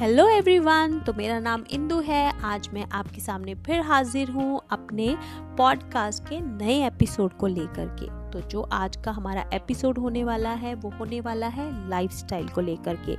Hello everyone तो मेरा नाम इंदु है। आज मैं आपके सामने फिर हाजिर हूँ अपने पॉडकास्ट के नए एपिसोड को लेकर के। तो जो आज का हमारा एपिसोड होने वाला है, वो होने वाला है लाइफस्टाइल को लेकर के।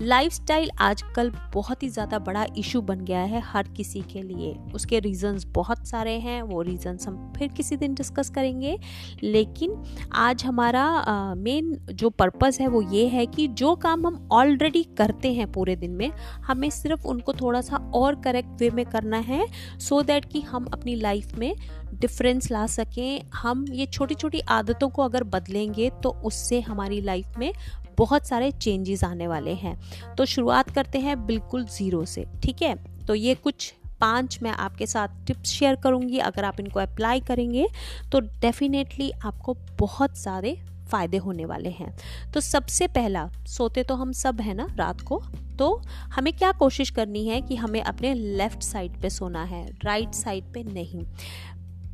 लाइफस्टाइल आजकल बहुत ही ज़्यादा बड़ा इशू बन गया है हर किसी के लिए। उसके रीजंस बहुत सारे हैं, वो रीजंस हम फिर किसी दिन डिस्कस करेंगे। लेकिन आज हमारा मेन जो पर्पस है वो ये है कि जो काम हम ऑलरेडी करते हैं पूरे दिन में, हमें सिर्फ़ उनको थोड़ा सा और करेक्ट वे में करना है सो so दैट कि हम अपनी लाइफ में डिफरेंस ला सकें। हम ये छोटी छोटी आदतों को अगर बदलेंगे तो उससे हमारी लाइफ में बहुत सारे चेंजेस आने वाले हैं। तो शुरुआत करते हैं बिल्कुल ज़ीरो से, ठीक है? तो ये कुछ पाँच मैं आपके साथ टिप्स शेयर करूँगी, अगर आप इनको अप्लाई करेंगे तो डेफिनेटली आपको बहुत सारे फ़ायदे होने वाले हैं। तो सबसे पहला, सोते तो हम सब हैं ना रात को? तो हमें क्या कोशिश करनी है कि हमें अपने लेफ़्ट साइड पे सोना है राइट साइड पे नहीं।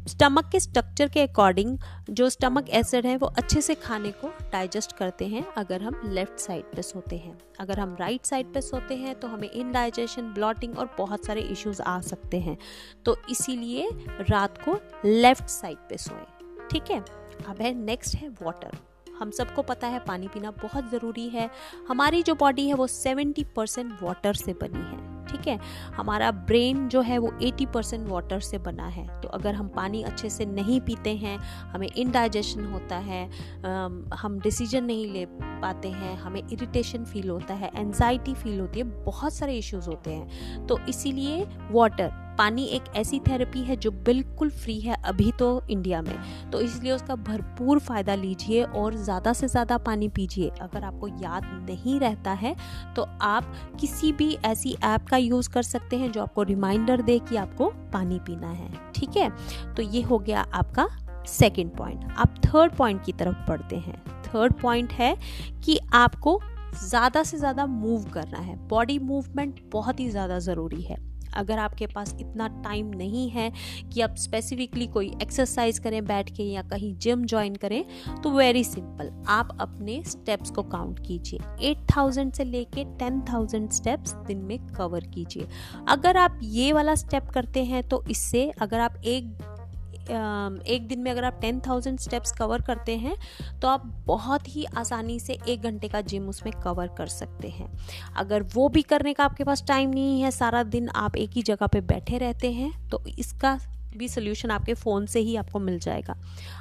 स्टमक के स्ट्रक्चर के अकॉर्डिंग जो स्टमक एसिड है, वो अच्छे से खाने को डाइजेस्ट करते हैं अगर हम लेफ़्ट साइड पे सोते हैं। अगर हम राइट right साइड पे सोते हैं तो हमें इनडाइजेशन ब्लॉटिंग और बहुत सारे इश्यूज़ आ सकते हैं। तो इसीलिए रात को लेफ़्ट साइड पे सोएँ ठीक है? अब है नेक्स्ट है वाटर हम सबको पता है, पानी पीना बहुत ज़रूरी है। हमारी जो बॉडी है, वो 70 परसेंट वाटर से बनी है। ठीक है? हमारा ब्रेन जो है वो 80 परसेंट वाटर से बना है। तो अगर हम पानी अच्छे से नहीं पीते हैं, हमें इनडाइजेशन होता है हम डिसीज़न नहीं ले पाते हैं, हमें इरिटेशन फील होता है एनजाइटी फील होती है, बहुत सारे इश्यूज़ होते हैं। तो इसीलिए वाटर पानी एक ऐसी थेरेपी है जो बिल्कुल फ्री है अभी तो इंडिया में। तो इसलिए उसका भरपूर फ़ायदा लीजिए और ज़्यादा से ज़्यादा पानी पीजिए। अगर आपको याद नहीं रहता है तो आप किसी भी ऐसी ऐप का यूज़ कर सकते हैं जो आपको रिमाइंडर दे कि आपको पानी पीना है। ठीक है? तो ये हो गया आपका सेकेंड पॉइंट आप थर्ड पॉइंट की तरफ़ बढ़ते हैं। थर्ड पॉइंट है कि आपको ज़्यादा से ज़्यादा मूव करना है। बॉडी मूवमेंट बहुत ही ज़्यादा ज़रूरी है। अगर आपके पास इतना टाइम नहीं है कि आप स्पेसिफिकली कोई एक्सरसाइज करें बैठ के या कहीं जिम ज्वाइन करें तो वेरी सिंपल आप अपने स्टेप्स को काउंट कीजिए। 8000 से लेके 10000 स्टेप्स दिन में कवर कीजिए। अगर आप ये वाला स्टेप करते हैं तो इससे अगर आप एक एक दिन में अगर आप टेन थाउज़ेंड स्टेप्स कवर करते हैं तो आप बहुत ही आसानी से एक घंटे का जिम उसमें कवर कर सकते हैं। अगर वो भी करने का आपके पास टाइम नहीं है, सारा दिन आप एक ही जगह पे बैठे रहते हैं तो इसका भी सोल्यूशन आपके फ़ोन से ही आपको मिल जाएगा।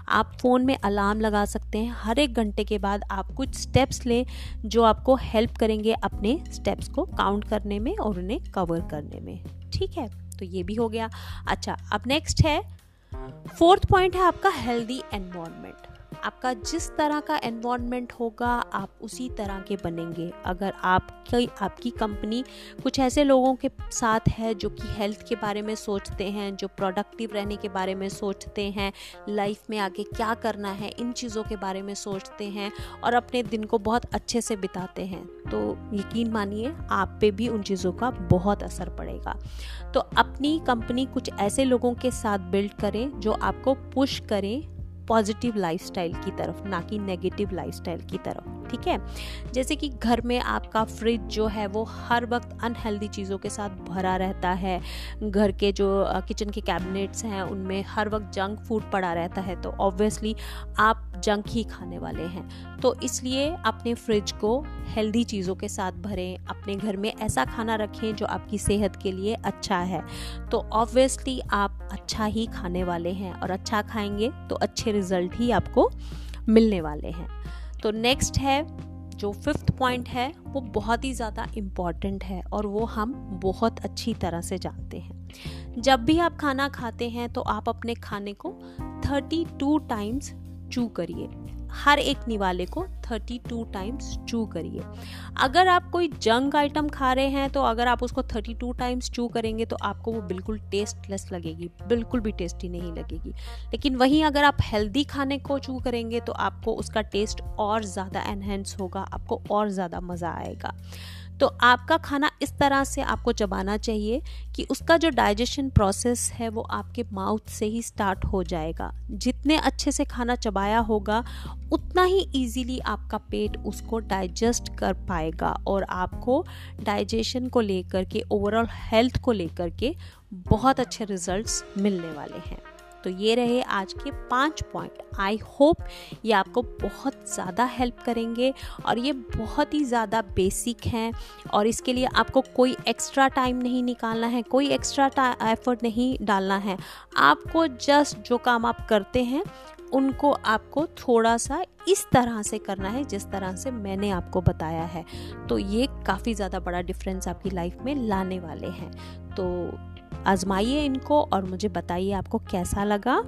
आप फ़ोन में अलार्म लगा सकते हैं, हर एक घंटे के बाद आप कुछ स्टेप्स लें, जो आपको हेल्प करेंगे अपने स्टेप्स को काउंट करने में और उन्हें कवर करने में। ठीक है तो ये भी हो गया। अच्छा अब नेक्स्ट है फोर्थ पॉइंट है आपका हेल्दी एनवायरनमेंट आपका जिस तरह का एनवायरनमेंट होगा, आप उसी तरह के बनेंगे। अगर आपकी आपकी कंपनी कुछ ऐसे लोगों के साथ है जो कि हेल्थ के बारे में सोचते हैं, जो प्रोडक्टिव रहने के बारे में सोचते हैं लाइफ में आगे क्या करना है, इन चीज़ों के बारे में सोचते हैं और अपने दिन को बहुत अच्छे से बिताते हैं तो यकीन मानिए आप पे भी उन चीज़ों का बहुत असर पड़ेगा। तो अपनी कंपनी कुछ ऐसे लोगों के साथ बिल्ड करें जो आपको पुश करें पॉजिटिव लाइफस्टाइल की तरफ़ ना कि नेगेटिव लाइफस्टाइल की तरफ़। ठीक है? जैसे कि घर में आपका फ्रिज जो है, वो हर वक्त अनहेल्दी चीज़ों के साथ भरा रहता है। घर के जो किचन के कैबिनेट्स हैं, उनमें हर वक्त जंक फ़ूड पड़ा रहता है तो ऑब्वियसली आप जंक ही खाने वाले हैं। तो इसलिए अपने फ्रिज को हेल्दी चीज़ों के साथ भरें, अपने घर में ऐसा खाना रखें जो आपकी सेहत के लिए अच्छा है। तो ऑब्वियसली आप अच्छा ही खाने वाले हैं, और अच्छा खाएँगे तो अच्छे रिज़ल्ट ही आपको मिलने वाले हैं। तो नेक्स्ट है, जो फिफ्थ पॉइंट है, वो बहुत ही ज़्यादा इंपॉर्टेंट है और वो हम बहुत अच्छी तरह से जानते हैं। जब भी आप खाना खाते हैं तो आप अपने खाने को 32 टाइम्स चू करिए। हर एक निवाले को 32 टाइम्स चू करिए। अगर आप कोई जंक आइटम खा रहे हैं तो अगर आप उसको 32 टाइम्स चू करेंगे तो आपको वो बिल्कुल टेस्टलेस लगेगी, बिल्कुल भी टेस्टी नहीं लगेगी। लेकिन वहीं अगर आप हेल्दी खाने को चू करेंगे तो आपको उसका टेस्ट और ज़्यादा एनहेंस होगा, आपको और ज़्यादा मज़ा आएगा। तो आपका खाना इस तरह से आपको चबाना चाहिए कि उसका जो डाइजेशन प्रोसेस है वो आपके माउथ से ही स्टार्ट हो जाएगा। जितने अच्छे से खाना चबाया होगा, उतना ही इजीली आपका पेट उसको डाइजेस्ट कर पाएगा और आपको डाइजेशन को लेकर के ओवरऑल हेल्थ को लेकर के बहुत अच्छे रिजल्ट्स मिलने वाले हैं। तो ये रहे आज के पाँच पॉइंट आई होप ये आपको बहुत ज़्यादा हेल्प करेंगे और ये बहुत ही ज़्यादा बेसिक हैं और इसके लिए आपको कोई एक्स्ट्रा टाइम नहीं निकालना है, कोई एक्स्ट्रा एफर्ट नहीं डालना है। आपको जस्ट जो काम आप करते हैं, उनको आपको थोड़ा सा इस तरह से करना है जिस तरह से मैंने आपको बताया है। तो ये काफ़ी ज़्यादा बड़ा डिफरेंस आपकी लाइफ में लाने वाले हैं। तो आजमाइए इनको और मुझे बताइए आपको कैसा लगा।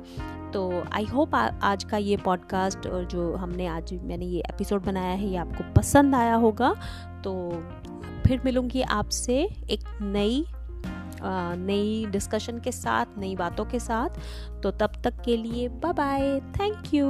तो आई होप आज का ये पॉडकास्ट और जो हमने आज मैंने ये एपिसोड बनाया है, ये आपको पसंद आया होगा। तो फिर मिलूँगी आपसे एक नई नई डिस्कशन के साथ, नई बातों के साथ। तो तब तक के लिए बाय बाय थैंक यू